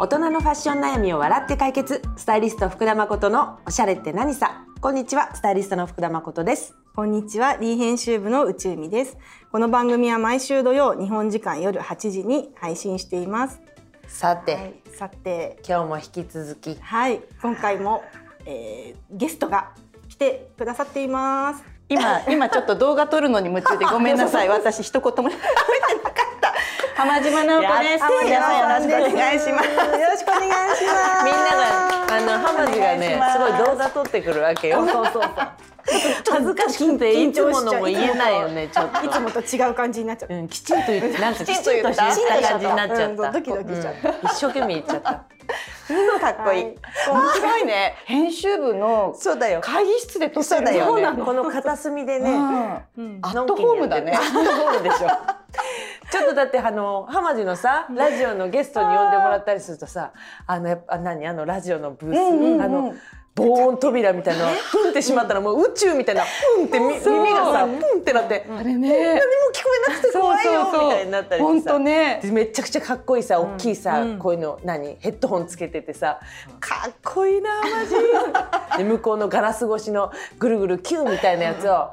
大人のファッション悩みを笑って解決。スタイリスト福田誠のおしゃれって何さ。こんにちはスタイリストの福田誠です。こんにちは、リー編集部の宇宙美です。この番組は毎週土曜、日本時間夜8時に配信しています。さて、はい、さて、今日も引き続き。はい、今回も、えー、ゲストが来てくださっています。今今ちょっと動画撮るのに夢中でごめんなさい。私一言も喋ってなかった浜島直子です皆さんよろしくお願いしますよろしくお願いします。みんながあの浜地がねすすごい動画撮ってくるわけよそうそうそう。恥ずかしくていつものも言えないよねちょっといつもと違う感じになっちゃう。うん、きちんと言ってなんかきちんと言っきちんと言ったた感じになっちゃった、うんドキドキしちゃったうん一生懸命言っちゃった かっこいい、はい。面白いね。編集部のそうだよ。会議室で撮ってる。だよそうなこの片隅でね、うん。アットホームだね。アットホームでしょ。ちょっとだってあの浜地のさラジオのゲストに呼んでもらったりするとさあのやっぱ何？あのラジオのブース、あの防音扉みたいなのふんってしまったらもう宇宙みたいなふんって耳がさふんってなって、あれね。何も聞こえなくて怖いよみたいになったり本してさ当ね。でめちゃくちゃかっこいいさ、大きいさ、うん。こういうの何？ヘッドホンつけててさかっこいいなマジ。で向こうのガラス越しのぐるぐるキューみたいなやつを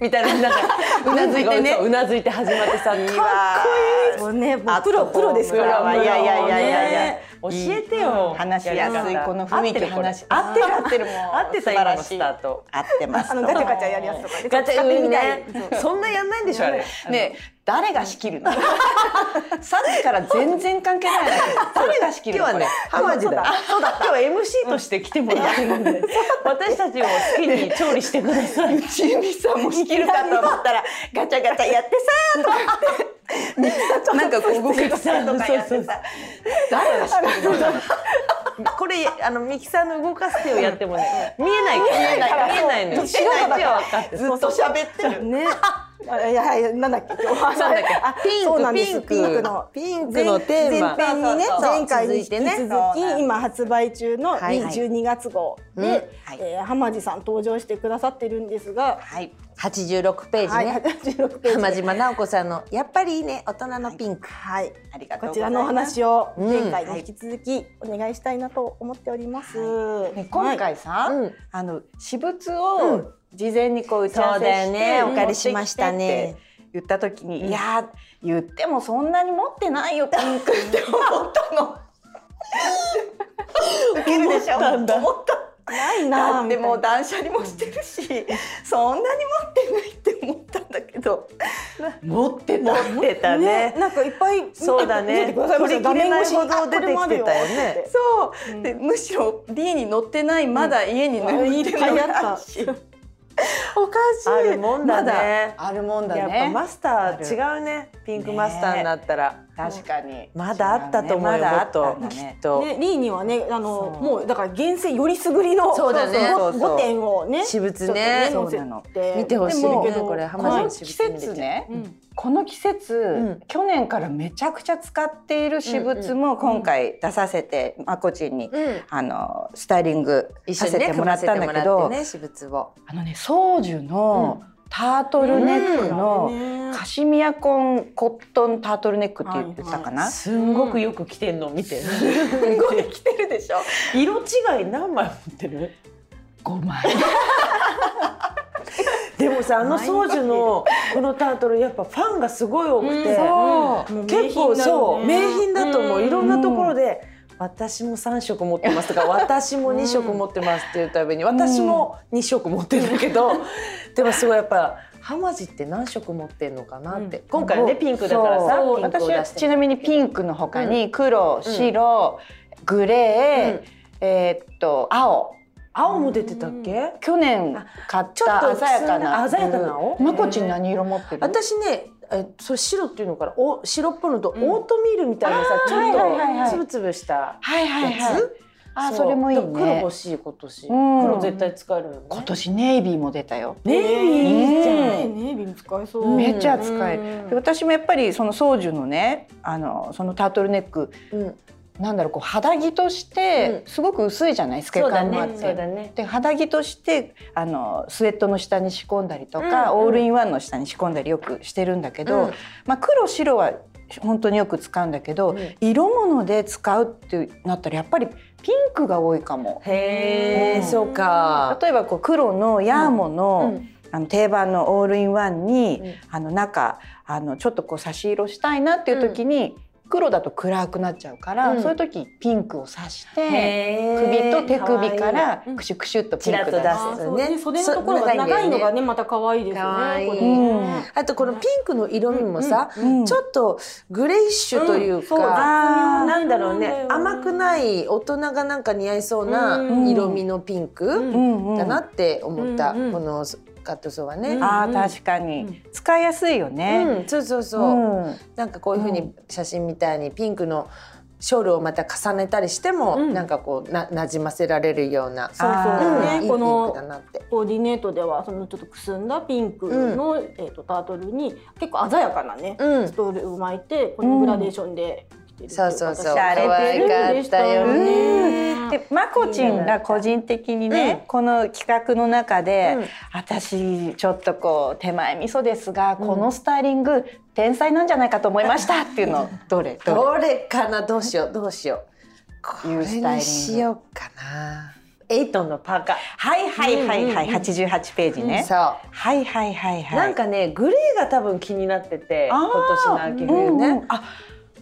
みたいななんかうなずいてね。うなずいて始まってさかっこいい。もうね、もうプロプロですから。いやいやいやいやいや。ね教えてよ。話しやすいこの雰囲気。合ってるこれ。話合ってる合ってるもん合ってた素晴今のスらしい。タート合ってますあのガチャガチャやるやつとかでガチャ使ってみたい。ねそんなやんないんでしょあれ。ね誰が仕切るの？さっきから全然関係ないん だけど誰が仕切るの？今日はね浜地だ。そうだ。そうだ今日は MC として来てもらってるんで。私たちを好きに調理してください。ちゆみさんも仕切るかと思ったらガチャガチャやってさーと なんかこう動かしたりとかやってさ。誰が仕切るの？これあのミキサーの動かす手をやってもね見えない。から見えないから見えない。のよ見えない。手は分かってずっと喋ってる。ね。あいやいやなんだっけ？なんだっけ。あピンクピンクピンク。のピンクのテーマ。前編にね前回に引き続き今発売中のはい12月号うん。ではい。えー浜地さん登場してくださってるんですがはい86ページはいね86ページで。浜島直子さんのやっぱりいいね大人のピンク。はいありがとうこちらございます。のお話をうん。前回に引き続きお願いしたいなと思っております。ね今回さ、うん。あの私物うをん。事前にこう打ち合わせそうだよね。してお借りしましたね。言った時に、いや言ってもそんなに持ってないよピンクって 思ったの。ウケるでしょ思った。ないなだぁっても断捨離もしてるし、そんなに持ってないって思ったんだけど持ってた。持ってたなねなんかいっぱいそうだね。取りきれないほど出てきてたよね。そう、でむしろ D に乗ってないまだ家に眠ってるのがあるし、おかしい。あるもんだね。あるもんだね。やっぱマスター違うね。ピンクマスターになったら、確かに。まだあったと思うよ、まだあと。ね。きっと、ね、リーにはねあのもうだから厳選よりすぐりのそうだね。ごそう。そう5点をね私物ね。ちょっとそうなの。見てほしいねこれ。こ浜田季節ね、うんこの季節、ん。去年からめちゃくちゃ使っている私物も今回出させて、まこちんに、うん。あのスタイリングさせ一緒にねてもらったんだけど、ね私物を。あのね宗樹のタートルネックのねカシミヤコンコットンタートルネックって言ってたかな、すんごくよく着てんの見て、すごい着てるでしょ。色違い何枚持ってる？5枚でもさあの宗樹のこのタートルやっぱファンがすごい多くて、そう。もう結構そう名品だと思う、うん。いろんなところで、私も3色持ってますとか私も2色持ってますっていうたびに私も2色持ってるんだけど、でもすごいやっぱ浜地って何色持ってんのかなって、今回はねピンクだからさそう。ピンクを私は出して。ちなみにピンクの他に黒、白、グレー、えーっと青青も出てたっけ、去年買っちょったと鮮やかな鮮やかな青？まこちん何色持ってる？私ねえそれ白っていうのからお白っぽいのとオートミールみたいなさ、ちょっとつぶつぶしたはいはいやはい。つ、あうそれもいいだから黒ね欲しい今年、うん。黒絶対使えるよね。今年ネイビーも出たよ。ネイビーいいじゃん、うんねネイビーも使えそう。うん。めっちゃ使える、うん。で私もやっぱりその宗樹のねあのそのタートルネックうんなんだろうこう肌着としてすごく薄いじゃない透けそうだね感もあって、そうだねで肌着としてあのスウェットの下に仕込んだりとか、うんうん。オールインワンの下に仕込んだりよくしてるんだけど、うん。まあ、黒白は本当によく使うんだけど、うん。色物で使うってなったらやっぱりピンクが多いかも。へえ、うん。そうか。例えばこう黒のヤーモの,、うん。あの定番のオールインワンに、うん。あの中あのちょっとこう差し色したいなっていう時に、黒だと暗くなっちゃうから、うん。そういう時ピンクを刺してへ首と手首からい。クシュクシュっとピンク出す。あーそう。ね袖のところがそ長いのがねねまた可愛いですよね。うん。あとこのピンクの色味もさ、うん。ちょっとグレイッシュというか、なんだろうね。甘くない大人がなんか似合いそうなうん。色味のピンクだなって思った、このカットソーはね。うん。あー確かに、うん。使いやすいようね。ん、そうそうそう、うん。なんかこういうふうに写真みたいにピンクのショールをまた重ねたりしても、うん。なんかこうな馴染ませられるような、そうあそうーうんこのクだなって。コーディネートではそのちょっとくすんだピンクの、えー、とタートルに結構鮮やかなね、うん。ストールを巻いてこのグラデーションで着てるそうそうそう。私可愛かったよね。でまこちんが個人的にね、この企画の中で、うん。私ちょっとこう手前味噌ですが、うん。このスタイリング天才なんじゃないかと思いましたっていうの。どれ？どれ？どれかな？どうしよう？どうしよう？これいうスタイリングにしようかな。エイトンのパーカー。はいはいはいはい、うんうんうん。88ページね、そう。はいはいはいはい。なんかねグレーが多分気になっててあ今ー年の秋冬ね、うんうん。あ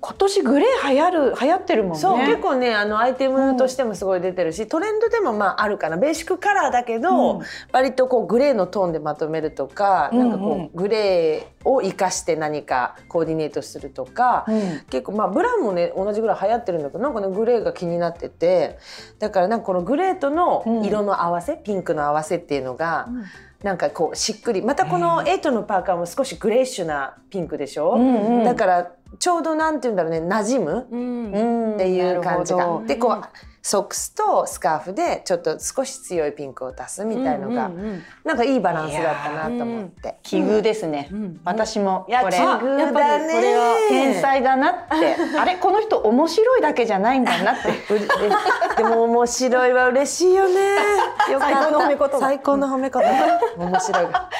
今年グレー流行る流行ってるもんね。そう結構ねあのアイテムとしてもすごい出てるし、トレンドでもまああるかな。ベーシックカラーだけど、うん。割とこうグレーのトーンでまとめるとか、なんかこうんうんうグレーを生かして何かコーディネートするとか、うん。結構まあブラウンもね同じぐらい流行ってるんだけどなんかねグレーが気になっててだからなんかこのグレーとの色の合わせ、ピンクの合わせっていうのが、なんかこうしっくりまたこのエイトのパーカーも少しグレーッシュなピンクでしょ、うんうん。だからちょうどなんて言うんだろうね馴染むっていう感じが、でこうソックスとスカーフでちょっと少し強いピンクを足すみたいのが、うんうんうんなんかいいバランスだったなと思って。奇遇ですね、うん私もこれいや奇遇やっぱだりこれはね。天才だなって あれ？この人面白いだけじゃないんだなって でも面白いは嬉しいよね。よ 最高の褒め言葉最高の褒め言葉。面白いが。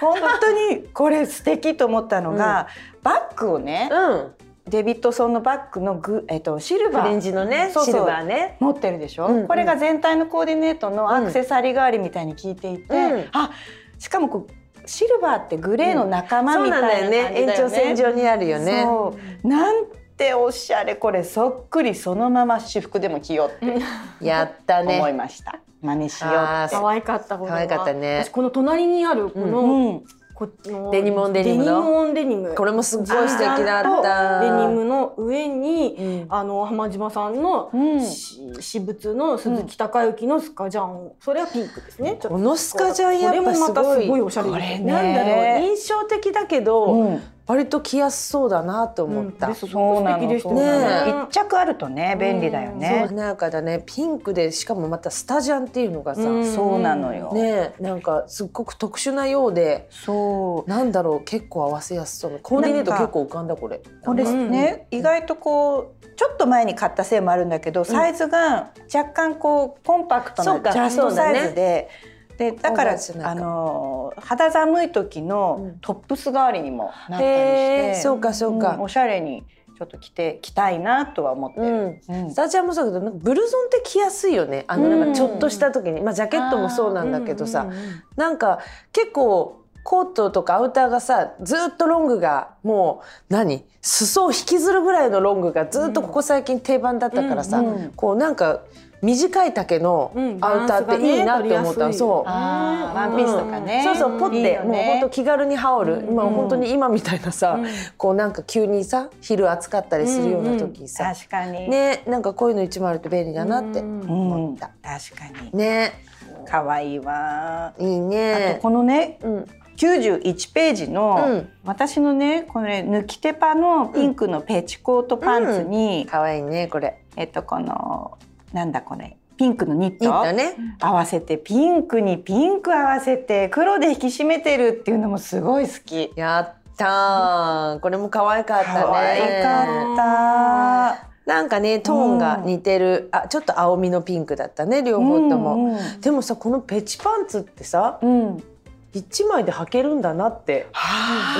本当にこれ素敵と思ったのが、バッグをね、うん。デビッドソンのバッグのグ、えっと、シルバフレンージのねそうそうシルバーね。持ってるでしょ、うんうんこれが全体のコーディネートのアクセサリー代わりみたいに聞いていて、うんあしかもこうシルバーってグレーの仲間そうみたないんだよね。な感じだよね。延長線上にあるよね。そうなんておしゃれこれそっくりそのまま私服でも着ようってやった思いね。ました。真似しようあって。可愛かった可愛かったね私この隣にあるこの、うんこのデニムオンデニムのデニム。これもすっごい素敵だった。デニムの上に、うん。あの浜島さんの、うん。し私物の鈴木孝之のスカジャン、それはピンクですね。このスカジャンやっぱすこれもまたごいすごいおしゃれね。なんだろう。印象的だけど、うん割と着やすそうだなと思った。うんそうなの。ね一着あるとね便利だよね。華やかだねピンクでしかもまたスタジャンっていうのがさ、うんそうなのよ。ねなんかすっごく特殊なようでそう。なんだろう結構合わせやすそうなコーディネート結構浮かんだこれ。これうんね、意外とこうちょっと前に買ったせいもあるんだけど、サイズが若干こうコンパクトなジャストサイズで。でだからあの肌寒い時のうん。トップス代わりにもなったりして、へーそうかそうか。んおしゃれにちょっと着て着たいなとは思ってる。うん。うん。スタジャンもそうだけどブルゾンって着やすいよね。あのなんかちょっとした時に、まあジャケットもそうなんだけどさ、うんうんうん。なんか結構コートとかアウターがさずっとロングがもう何？裾を引きずるぐらいのロングがずっとここ最近定番だったからさ、うんうん。こうなんか短い丈のうんアウターっていいなって思った。の、バランスがねそう。ワンピースとかね。そうそうポッてね。もう本当気軽に羽織る、うん。今本当に今みたいなさ、うん。こうなんか急にさ昼暑かったりするような時にさ、確かに。ねなんかこういうの一枚あると便利だなってうん。うん、思った。確かに。ね。可愛いわ。いいあねとこのねうん。91ページの、うん。私のねこれ抜き手パのピンクのペチコートパンツに、可愛いねこれ。えっとこのなんだこれ。ピンクのニット？だね。合わせてピンクにピンク合わせて黒で引き締めてるっていうのもすごい好き。やったー。これも可愛かったね。可愛かった。なんかねトーンが似てる、あちょっと青みのピンクだったね両方とも、うんうん。でもさこのペチパンツってさうん、一枚で履けるんだなって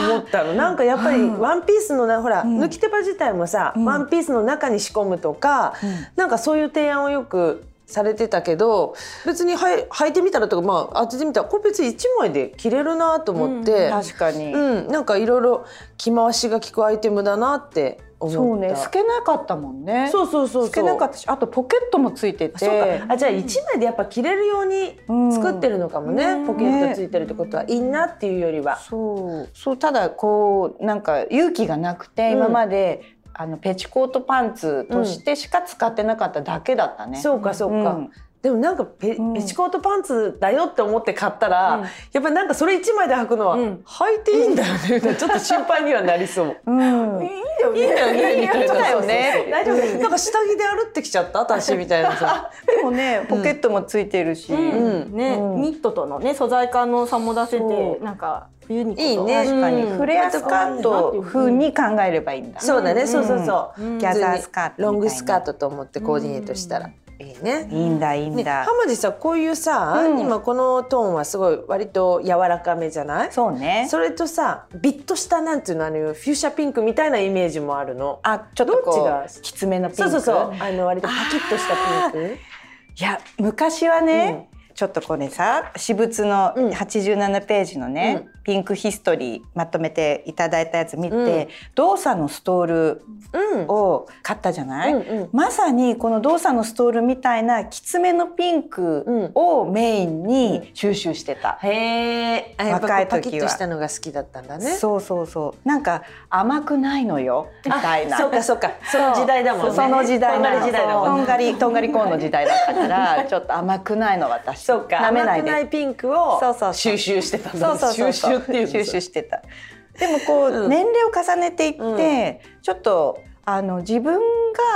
思ったの。なんかやっぱりワンピースのなほら、うん。抜き手羽自体もさ、うん。ワンピースの中に仕込むとか、なんかそういう提案をよくされてたけど別にはい履いてみたらとかまあ当ててみたらこれ別に一枚で着れるなと思って、確かに、うんなんかいろいろ着回しが効くアイテムだなって。そうね透けなかったもんね。そうそうそうそう。透けなかったしあとポケットもついてて。あじゃあ一枚でやっぱ着れるように作ってるのかもね、うん。ポケットついてるってことは、いいなっていうよりは。そう。そうただこうなんか勇気がなくて、うん。今まであのペチコートパンツとしてしか使ってなかっただけだったね。そうかそうか、うんでもなんかペ,、チコートパンツだよって思って買ったら、うん。やっぱりなんかそれ一枚で履くのは、うん。履いていいんだよね。ちょっと心配にはなりそう。うん。いいんだよね。いいんだよね。いなそうだよね大丈夫。なんか下着で歩ってきちゃった？私みたいな。さ。でもねポケットもついてるし、うん。ね、うん。ニットとのね素材感の差も出せてそなんかいいね確かに、うんフレアスカート風に考えればいいんだ。そうだね、んそうそうそう。うん。ギャザースカートロングスカートと思ってコーディネートしたらいいね。いいんだいいんね、だ。浜地さこういうさ、うん今このトーンはすごい割と柔らかめじゃない？そうね。それとさビッとしたなんていうのあのフューシャピンクみたいなイメージもあるの？あちょっとこうきつめのピンク？そうそうそうあの割とパキッとしたピンク？いや昔はね、ちょっとこれさ私物のうん87ページのね、ピンクヒストリーまとめていただいたやつ見て、うん。動作のストールうん。を買ったじゃない、うんうん。まさにこの動作のストールみたいなきつめのピンクをメインに収集してた。へえ。あやっぱこ若いう時は。したのが好きだったんだね。そうそうそう。なんか甘くないのよみたいな。そうかそうか。その時代だもんね。その時代とん。がり時代だもんね。とんがりとんがりコーンの時代だったから ちょっと甘くないの私。そうか。舐めないで。甘くないピンクをそうそうそう。収集してたんだ。そうそうそう。収 集っていうの収集してた。でもこう、うん。年齢を重ねていって、ちょっとあの自分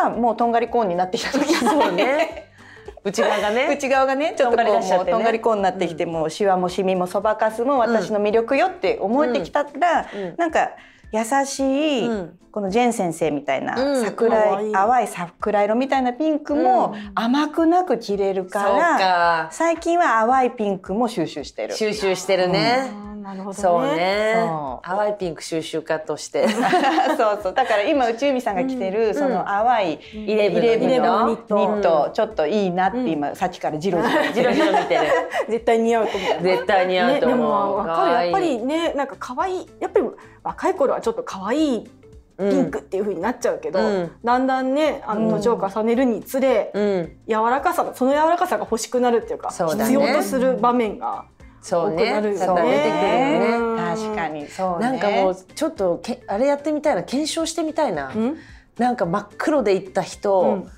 がもうとんがりコーンになってきた時そうね。内側がね。内側がねちょっとこうもうとんがりコーンになってきて、もうシワもシミもそばかすも私の魅力よって思えてきたら、うん。なんか優しい、うん。このジェン先生みたいな、うん桜可愛い淡い桜色みたいなピンクもうん。甘くなく着れるから、か。最近は淡いピンクも収集してる。収集してるあね。ーなるほどねそうねそう。淡いピンク収集家として。そうそうだから今内海さんが着てる、その淡いイレブンのニットニットちょっといいなって今、さっきからジロジロ ジロジロ見てる。絶対似合うと思う。絶対似合うと思う。ね、でもわかるやっぱり可ねなんか可愛いやっぱり若い頃はちょっと可愛いピンクっていう風になっちゃうけど、うんだんだんねあの年を重ねるにつれ、うん。うん。柔らかさその柔らかさが欲しくなるっていうかそうだね必要とする場面がそうね。多くなるよね出てくるよね。うん確かにそうねなんかもうちょっとけあれやってみたいな検証してみたいな。うんなんか真っ黒で行った日と、うん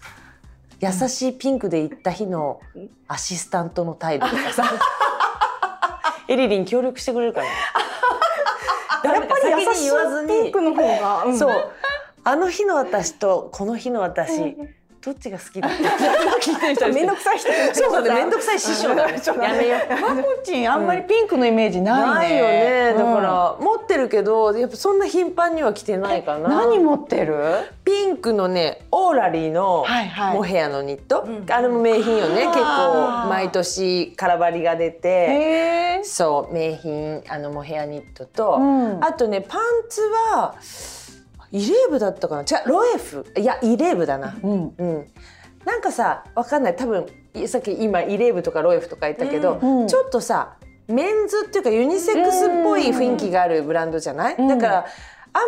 優しいピンクで行った日のアシスタントの態度とかさ。エリリン協力してくれるかな。やっぱり優しいピンクの方が、んそう。あの日の私とこの日の私、どっちが好きだって聞いてる人めんどくさい人そうそうね、めんどくさい師匠だね。やめよう。まこちんあんまりピンクのイメージないね。ないよね。だかうんら、持ってるけど、やっぱそんな頻繁には着てないかな。何持ってる？ピンクのね、オーラリーのモヘアのニット。んあれも名品よね。結構毎年空張りが出て。そう名品あのモヘアニットと、うんあとねパンツはイレーブだったかな？違うロエフ。いやイレーブだな。うん。うん。なんかさわかんない。多分さっき今イレーブとかロエフとか言ったけど、うんちょっとさメンズっていうかユニセックスっぽい雰囲気があるブランドじゃない、うん。だからあん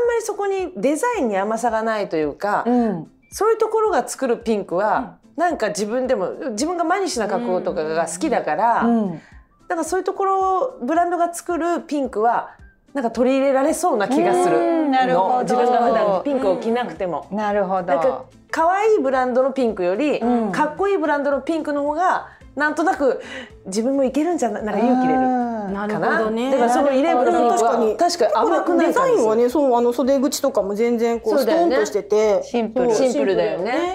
まりそこにデザインに甘さがないというか、うん。そういうところが作るピンクは、なんか自分でも自分がマニッシュな格好とかが好きだから、うん。だからそういうところブランドが作るピンクはなんか取り入れられそうな気がするうんなるほどの自分が普段ピンクを着なくても。なるほなんかど。可愛いブランドのピンクより、うんかっこいいブランドのピンクの方がなんとなく自分もいけるんじゃないなんか勇気出る。うんな？るかな。ほどね。だからそのイレブンのピンクは確かに甘くないデザインはねそうあの袖口とかも全然こうストンとしてて。シンプル。シンプルだよね。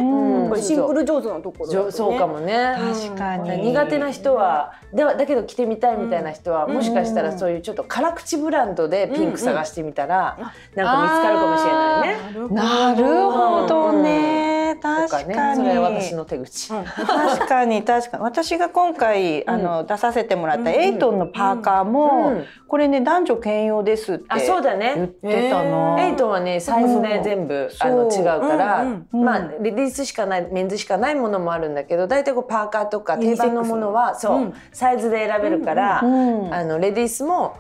シンプル上手なところだよね。そうかもね。確かに。苦手な人はではだけど着てみたいみたいな人は、もしかしたらそういうちょっと辛口ブランドでピンク探してみたら、なんか見つかるかもしれないね。なるほどね。確かに。それは私の手口、確かに 確かに。私が今回あの、出させてもらったエイトンのパーカーも、うんこれね男女兼用ですってあそうだ言っねてたな、エイトはねサイズで全部、あの違うから、うんうんまあレディースしかないメンズしかないものもあるんだけど大体こうパーカーとか定番のものはそう、うんサイズで選べるから、うん。あのレディースも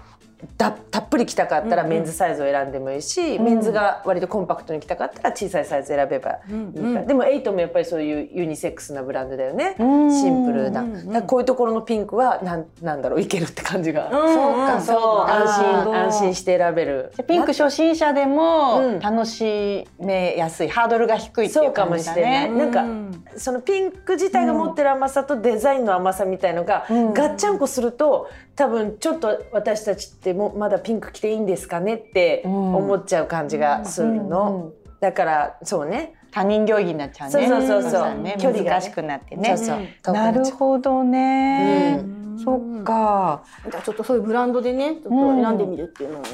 たたっぷり着たかったらメンズサイズを選んでもいいし、メンズが割とコンパクトに着たかったら小さいサイズ選べばいいか。ら、でもエイトもやっぱりそういうユニセックスなブランドだよね、うん。シンプルな、こういうところのピンクはなんなんだろういけるって感じが、そうかそう安心安心して選べる。ピンク初心者でもうん。楽しめやすい、ハードルが低いってそいううかもしれ感じだね。ない、なんか、うんそのピンク自体が持ってる甘さとデザインの甘さみたいのが、うん。ガッチャンコすると多分ちょっと私たちってもうまだピンク着ていいんですかねってうん。思っちゃう感じがするの、うんうんだからそうね。他人行儀になっちゃうね。そうそうそうそう。距離がね。難しくなってね。そうそう。なるほどね。うん。そっか。じゃあちょっとそういうブランドでねちょっと選んでみるっていうのも、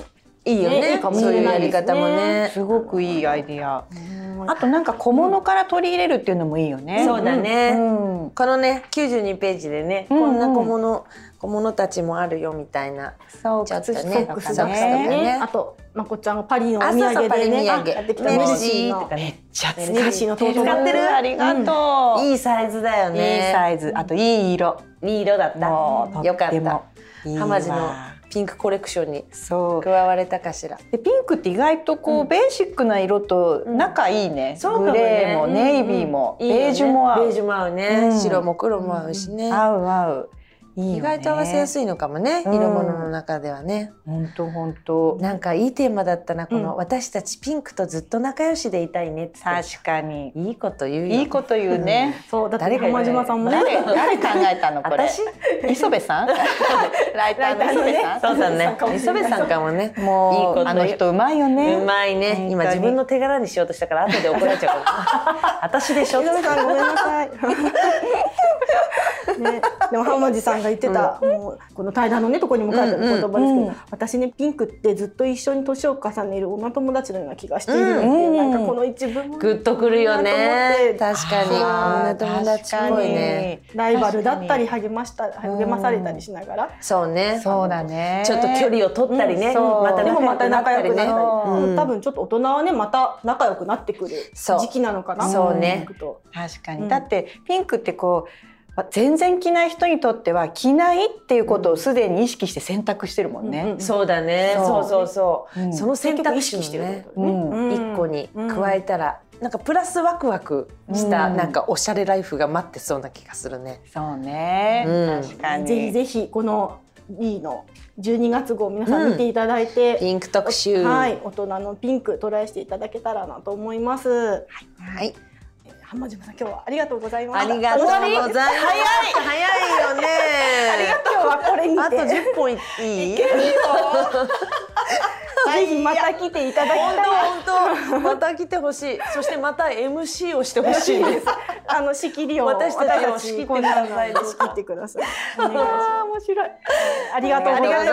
いいよね。そういうやり方もね。すごくいいアイディア。あとなんか小物から取り入れるっていうのもいいよね。そうだね、うん。このね92ページでね、うんうん。こんな小物小物たちもあるよみたいな。そうね靴ソックスだったりソックスとかね。ねあとまこちゃんがパリのお土あそうそう産でねやってきたメルシーとかね。めっちゃ使ってる。ありがとう。いいサイズだよいね。いサイズ。あといい色。いい色だった。よかった。ってもいいわ。ハマジのピンクコレクションにそう。加われたかしら。でピンクって意外とこう、ベーシックな色と仲いいね、グレーもネイビーも、ベージュも合う。ベージュも合うね、うん白も黒も合うしね、合う合ういいよね。意外と合わせやすいのかもね、うん。色物の中ではね。本当本当。なんかいいテーマだったなこの、私たちピンクとずっと仲良しでいたいねって。確かに。いいこと言うよ。いいこと言うね、そうだって浜島さんもね。誰？誰考えたのこれ？私？磯部さん？ライターの磯部さん？そうだね。磯部さんかもね。もうあの人うまいよね。うまいね。今自分の手柄にしようとしたから後で怒られちゃう。から私でしょ井上さんごめんなさい。ね、でも浜地さんが言ってた、もうこの対談のねとこにも書いてある言葉ですけど、うんうん私ねピンクってずっと一緒に年を重ねる女友達のような気がしているっていう、うん。なんかこの一文もグッとくるよね。確かに。女友達っぽいね。ライバルだったり励ました励まされたりしながら、そうね。にそうだね。ちょっと距離を取ったりね、またでもまた仲良くなったり、多分ちょっと大人はねまた仲良くなってくる時期なのかな。そうね。確かに、うん。だってピンクってこう全然着ない人にとっては着ないっていうことをすでに意識して選択してるもんね。うんうんそうだね。そそううそうそう、うん。その選択意識してる。ことねうん。一個に加えたら、なんかプラスワクワクした、うん。なんかおしゃれライフが待ってそうな気がするね。そうね、うん。確かに。ぜひぜひこの B の12月号皆さん見ていただいて、ピンク特集。はい、大人のピンクトライしていただけたらなと思います。はい。浜島さん今日はありがとうございました。ありがとうございます。早い早いよね。今日はこれにてあと10本いい？ぜひまた来ていただきたい。本当また来てほしい。そしてまた MC をしてほしいです。あの仕切りを私たちを仕切ってください仕切ってください。あー面白い。ありがとうございま。し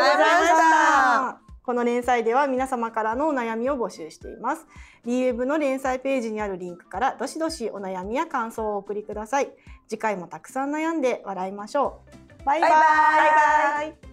たこの連載では皆様からのお悩みを募集しています。DWeb の連載ページにあるリンクからどしどしお悩みや感想をお送りください。次回もたくさん悩んで笑いましょう。バイバイ。バイバイバイバイ